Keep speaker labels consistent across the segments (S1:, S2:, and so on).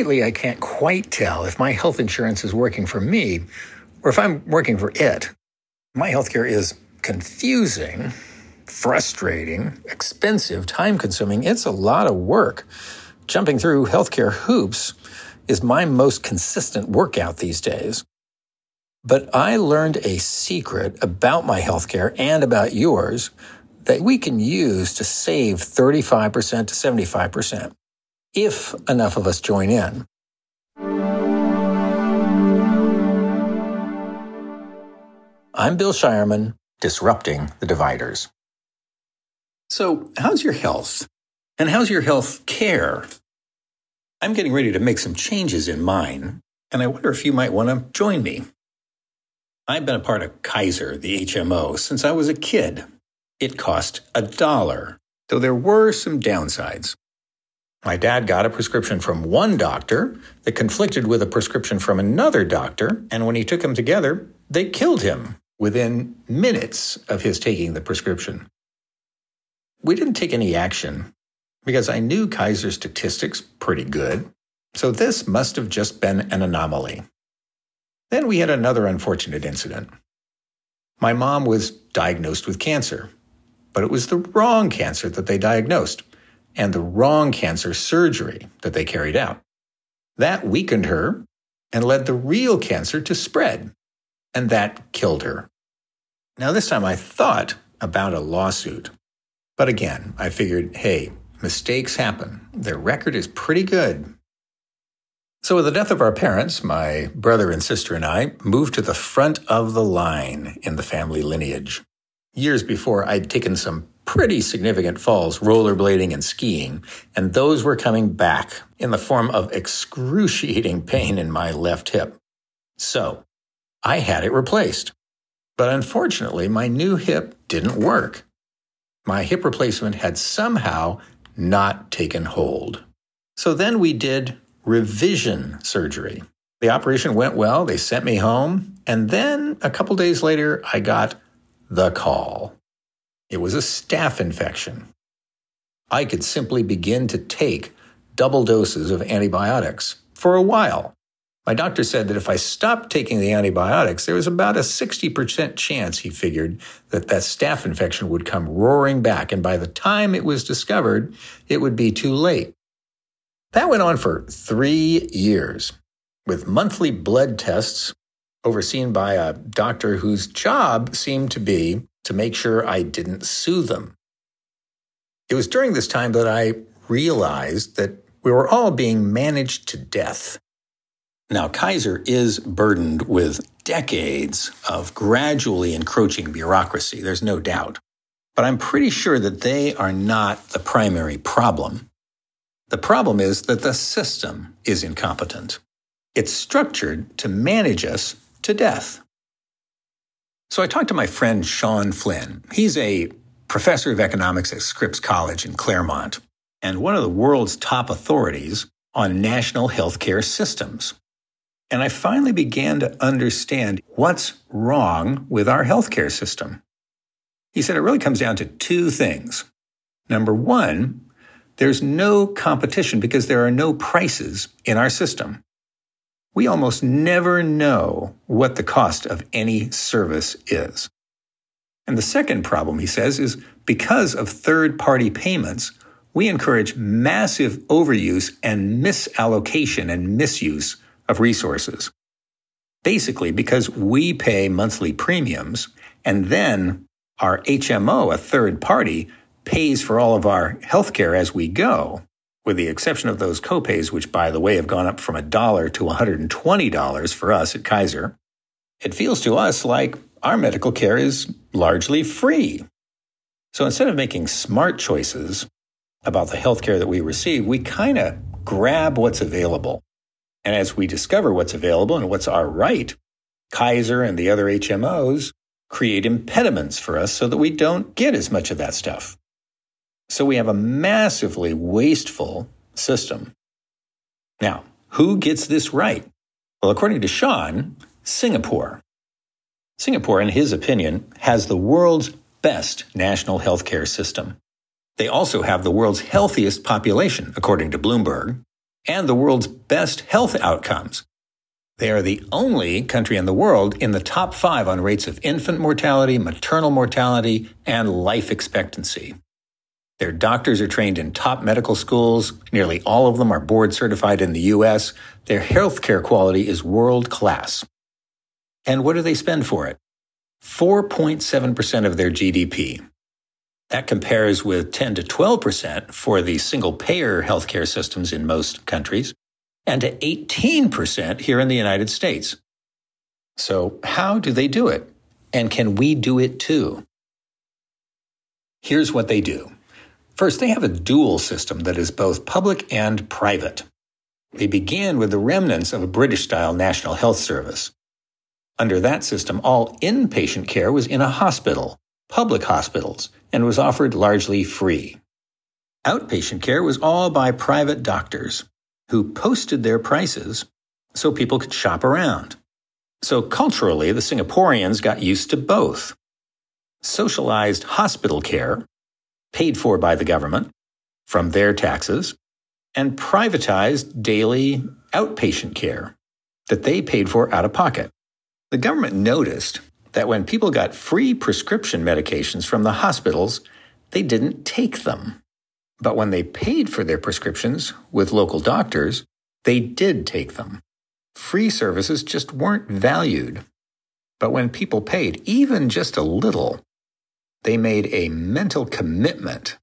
S1: lately I can't quite tell if my health insurance is working for me or if I'm working for it. My healthcare is confusing, frustrating, expensive, time consuming. It's a lot of work. Jumping through healthcare hoops is my most consistent workout these days. But I learned a secret about my healthcare and about yours that we can use to save 35% to 75% if enough of us join in. I'm Bill Shireman, disrupting the dividers. So, how's your health? And how's your health care? I'm getting ready to make some changes in mine, and I wonder if you might want to join me. I've been a part of Kaiser, the HMO, since I was a kid. It cost a dollar, though there were some downsides. My dad got a prescription from one doctor that conflicted with a prescription from another doctor, and when he took them together, they killed him within minutes of his taking the prescription. We didn't take any action because I knew Kaiser's statistics pretty good, so this must have just been an anomaly. Then we had another unfortunate incident. My mom was diagnosed with cancer, but it was the wrong cancer that they diagnosed and the wrong cancer surgery that they carried out. That weakened her and led the real cancer to spread, and that killed her. Now, this time I thought about a lawsuit, but again, I figured, hey, mistakes happen. Their record is pretty good. So, with the death of our parents, my brother and sister and I moved to the front of the line in the family lineage. Years before, I'd taken some pretty significant falls rollerblading and skiing, and those were coming back in the form of excruciating pain in my left hip. So I had it replaced. But unfortunately, my new hip didn't work. My hip replacement had somehow not taken hold. So then we did revision surgery. The operation went well, they sent me home, and then a couple days later, I got the call. It was a staph infection. I could simply begin to take double doses of antibiotics for a while. My doctor said that if I stopped taking the antibiotics, there was about a 60% chance, he figured, that that staph infection would come roaring back. And by the time it was discovered, it would be too late. That went on for three years with monthly blood tests overseen by a doctor whose job seemed to be to make sure I didn't sue them. It was during this time that I realized that we were all being managed to death. Now, Kaiser is burdened with decades of gradually encroaching bureaucracy, there's no doubt. But I'm pretty sure that they are not the primary problem. The problem is that the system is incompetent. It's structured to manage us to death. So I talked to my friend Sean Flynn. He's a professor of economics at Scripps College in Claremont and one of the world's top authorities on national healthcare systems. And I finally began to understand what's wrong with our healthcare system. He said it really comes down to two things. Number one, there's no competition because there are no prices in our system we almost never know what the cost of any service is. And the second problem, he says, is because of third party payments, we encourage massive overuse and misallocation and misuse of resources. Basically, because we pay monthly premiums and then our HMO, a third party, pays for all of our healthcare as we go with the exception of those copays, which, by the way, have gone up from a dollar to $120 for us at Kaiser, it feels to us like our medical care is largely free. So instead of making smart choices about the health care that we receive, we kind of grab what's available. And as we discover what's available and what's our right, Kaiser and the other HMOs create impediments for us so that we don't get as much of that stuff. So we have a massively wasteful system. Now, who gets this right? Well, according to Sean, Singapore. Singapore, in his opinion, has the world's best national healthcare system. They also have the world's healthiest population, according to Bloomberg. and the world's best health outcomes. They are the only country in the world in the top five on rates of infant mortality, maternal mortality, and life expectancy. Their doctors are trained in top medical schools. Nearly all of them are board certified in the U.S. Their healthcare quality is world class. And what do they spend for it? 4.7% of their GDP. That compares with 10 to 12% for the single payer healthcare systems in most countries and to 18% here in the United States. So, how do they do it? And can we do it too? Here's what they do. First, they have a dual system that is both public and private. They began with the remnants of a British style National Health Service. Under that system, all inpatient care was in a hospital, public hospitals, and was offered largely free. Outpatient care was all by private doctors who posted their prices so people could shop around. So culturally, the Singaporeans got used to both. Socialized hospital care, paid for by the government from their taxes, and privatized daily outpatient care that they paid for out of pocket. The government noticed that when people got free prescription medications from the hospitals, they didn't take them. But when they paid for their prescriptions with local doctors, they did take them. Free services just weren't valued. But when people paid even just a little, they made a mental commitment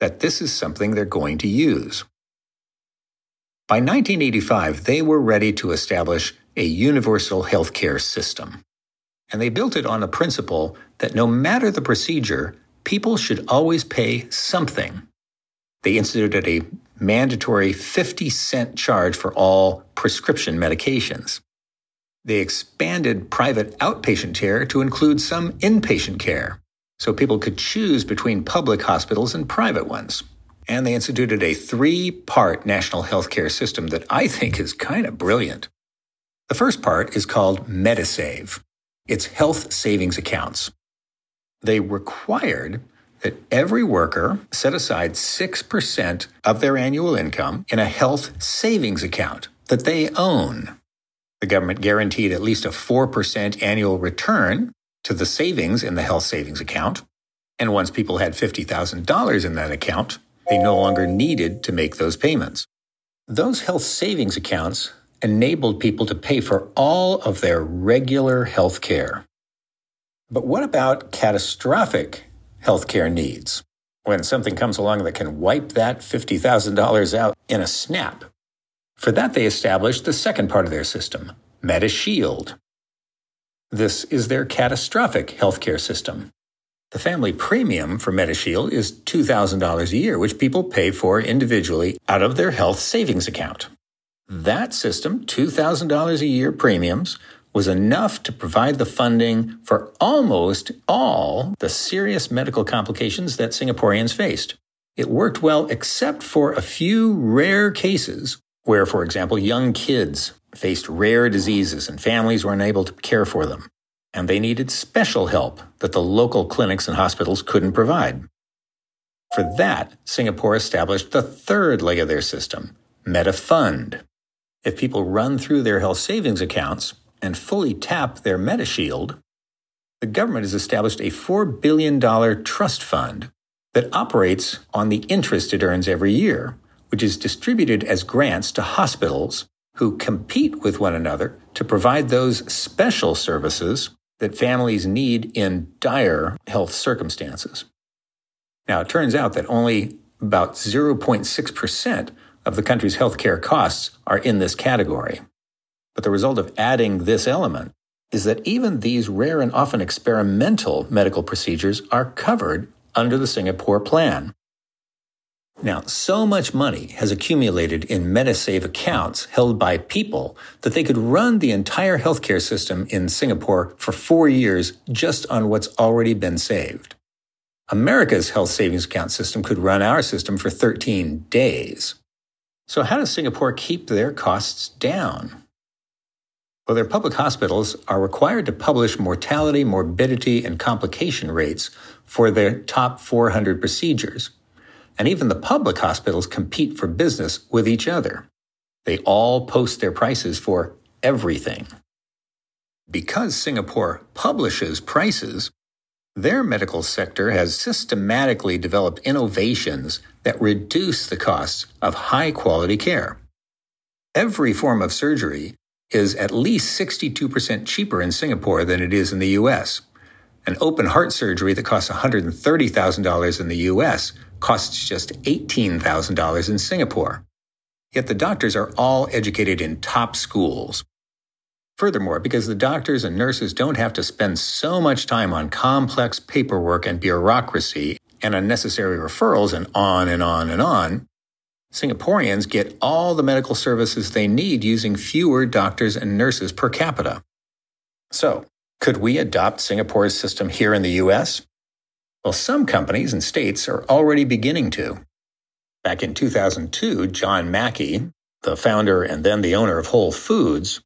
S1: that this is something they're going to use. By 1985, they were ready to establish a universal healthcare system. And they built it on a principle that no matter the procedure, people should always pay something. They instituted a mandatory 50 cent charge for all prescription medications. They expanded private outpatient care to include some inpatient care, so people could choose between public hospitals and private ones. And they instituted a three part national healthcare system that I think is kind of brilliant. The first part is called Medisave. It's health savings accounts. They required that every worker set aside 6% of their annual income in a health savings account that they own. The government guaranteed at least a 4% annual return to the savings in the health savings account. And once people had $50,000 in that account, they no longer needed to make those payments. Those health savings accounts enabled people to pay for all of their regular health care. But what about catastrophic health care needs? When something comes along that can wipe that $50,000 out in a snap. For that, they established the second part of their system, MediShield. This is their catastrophic healthcare system. The family premium for MediShield is $2,000 a year, which people pay for individually out of their health savings account. That system, $2,000 a year premiums, was enough to provide the funding for almost all the serious medical complications that Singaporeans faced. It worked well except for a few rare cases where, for example, young kids faced rare diseases and families were unable to care for them, and they needed special help that the local clinics and hospitals couldn't provide. For that, Singapore established the third leg of their system, MediFund. If people run through their health savings accounts and fully tap their MediShield, the government has established a $4 billion trust fund that operates on the interest it earns every year, which is distributed as grants to hospitals who compete with one another to provide those special services that families need in dire health circumstances. Now, it turns out that only about 0.6% of the country's healthcare costs are in this category. But the result of adding this element is that even these rare and often experimental medical procedures are covered under the Singapore plan. Now, so much money has accumulated in Medisave accounts held by people that they could run the entire healthcare system in Singapore for four years just on what's already been saved. America's health savings account system could run our system for 13 days. So, how does Singapore keep their costs down? Well, their public hospitals are required to publish mortality, morbidity, and complication rates for their top 400 procedures. And even the public hospitals compete for business with each other. They all post their prices for everything. Because Singapore publishes prices, their medical sector has systematically developed innovations that reduce the costs of high quality care. Every form of surgery is at least 62% cheaper in Singapore than it is in the US. An open heart surgery that costs $130,000 in the US costs just $18,000 in Singapore. Yet the doctors are all educated in top schools. Furthermore, because the doctors and nurses don't have to spend so much time on complex paperwork and bureaucracy and unnecessary referrals and on and on and on, Singaporeans get all the medical services they need using fewer doctors and nurses per capita. So, could we adopt Singapore's system here in the US? Well, some companies and states are already beginning to. Back in 2002, John Mackey, the founder and then the owner of Whole Foods,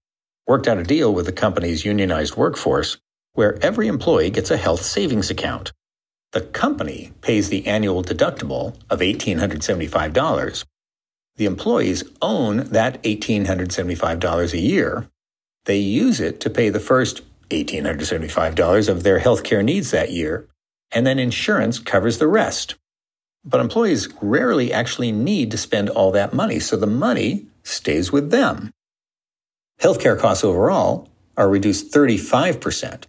S1: worked out a deal with the company's unionized workforce where every employee gets a health savings account. The company pays the annual deductible of $1,875. The employees own that $1,875 a year. They use it to pay the first $1,875 of their healthcare needs that year, and then insurance covers the rest. But employees rarely actually need to spend all that money, so the money stays with them. Healthcare costs overall are reduced 35%.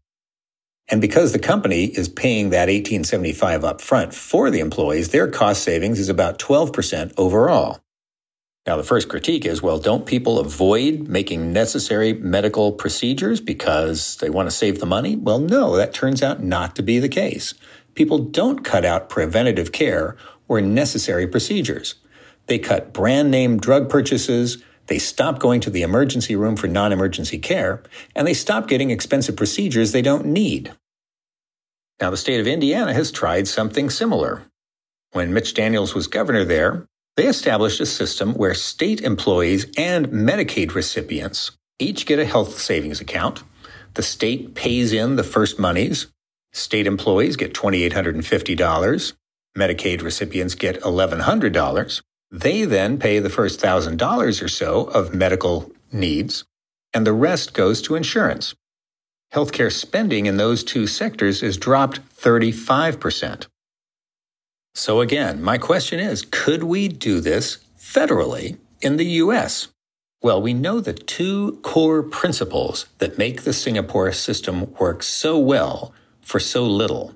S1: And because the company is paying that 1875 upfront for the employees, their cost savings is about 12% overall. Now, the first critique is well, don't people avoid making necessary medical procedures because they want to save the money? Well, no, that turns out not to be the case. People don't cut out preventative care or necessary procedures. They cut brand name drug purchases, they stop going to the emergency room for non emergency care, and they stop getting expensive procedures they don't need. Now, the state of Indiana has tried something similar. When Mitch Daniels was governor there, they established a system where state employees and Medicaid recipients each get a health savings account. The state pays in the first monies. State employees get $2,850. Medicaid recipients get $1,100. They then pay the first $1,000 or so of medical needs, and the rest goes to insurance. Healthcare spending in those two sectors is dropped 35%. So again, my question is, could we do this federally in the US? Well, we know the two core principles that make the Singapore system work so well for so little.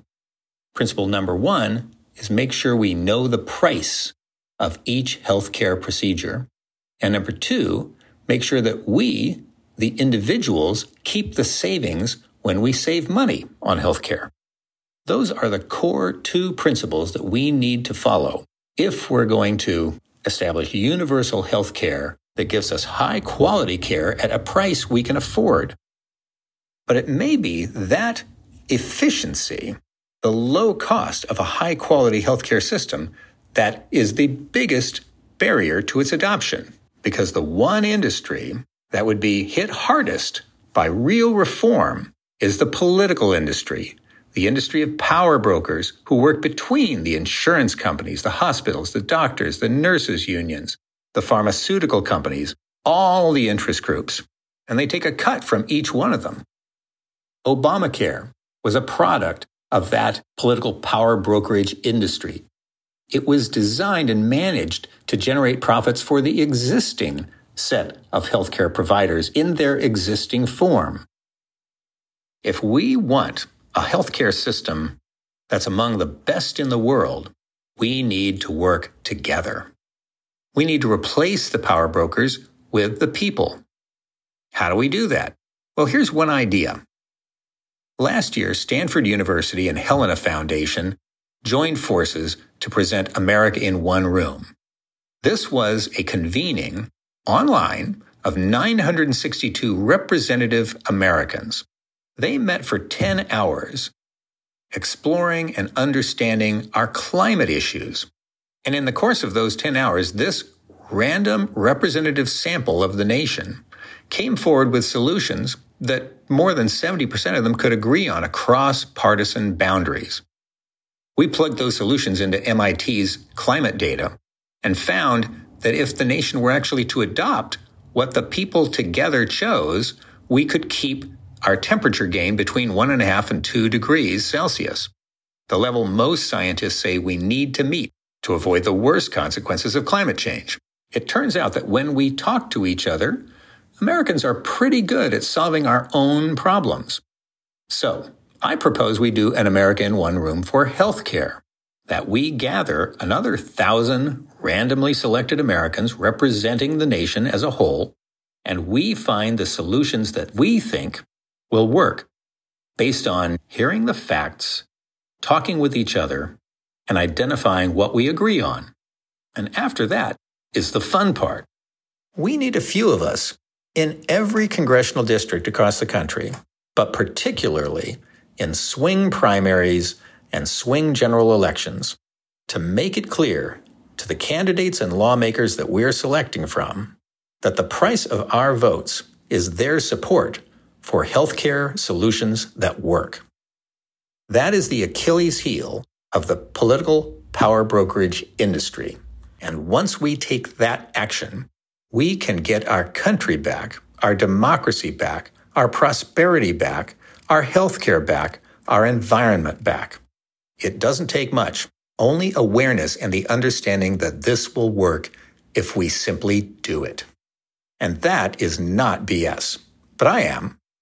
S1: Principle number one is make sure we know the price of each healthcare procedure. And number two, make sure that we, the individuals, keep the savings when we save money on healthcare. Those are the core two principles that we need to follow if we're going to establish universal health care that gives us high quality care at a price we can afford. But it may be that efficiency, the low cost of a high quality healthcare system that is the biggest barrier to its adoption because the one industry that would be hit hardest by real reform is the political industry, the industry of power brokers who work between the insurance companies, the hospitals, the doctors, the nurses unions, the pharmaceutical companies, all the interest groups, and they take a cut from each one of them. Obamacare was a product of that political power brokerage industry. It was designed and managed to generate profits for the existing set of healthcare providers in their existing form. If we want a healthcare system that's among the best in the world, we need to work together. We need to replace the power brokers with the people. How do we do that? Well, here's one idea. Last year, Stanford University and Helena Foundation joined forces to present America in One Room. This was a convening online of 962 representative Americans. They met for 10 hours, exploring and understanding our climate issues. And in the course of those 10 hours, this random representative sample of the nation came forward with solutions that more than 70% of them could agree on across partisan boundaries. We plugged those solutions into MIT's climate data and found that if the nation were actually to adopt what the people together chose, we could keep our temperature gain between one and a half and two degrees Celsius, the level most scientists say we need to meet to avoid the worst consequences of climate change. It turns out that when we talk to each other, Americans are pretty good at solving our own problems. So, I propose we do an America in one room for healthcare, that we gather another thousand randomly selected Americans representing the nation as a whole, and we find the solutions that we think will work based on hearing the facts, talking with each other, and identifying what we agree on. And after that is the fun part. We need a few of us in every congressional district across the country, but particularly in swing primaries and swing general elections, to make it clear to the candidates and lawmakers that we're selecting from that the price of our votes is their support for healthcare solutions that work. That is the Achilles heel of the political power brokerage industry. And once we take that action, we can get our country back, our democracy back, our prosperity back, our healthcare back, our environment back. It doesn't take much, only awareness and the understanding that this will work if we simply do it. And that is not BS. But I am,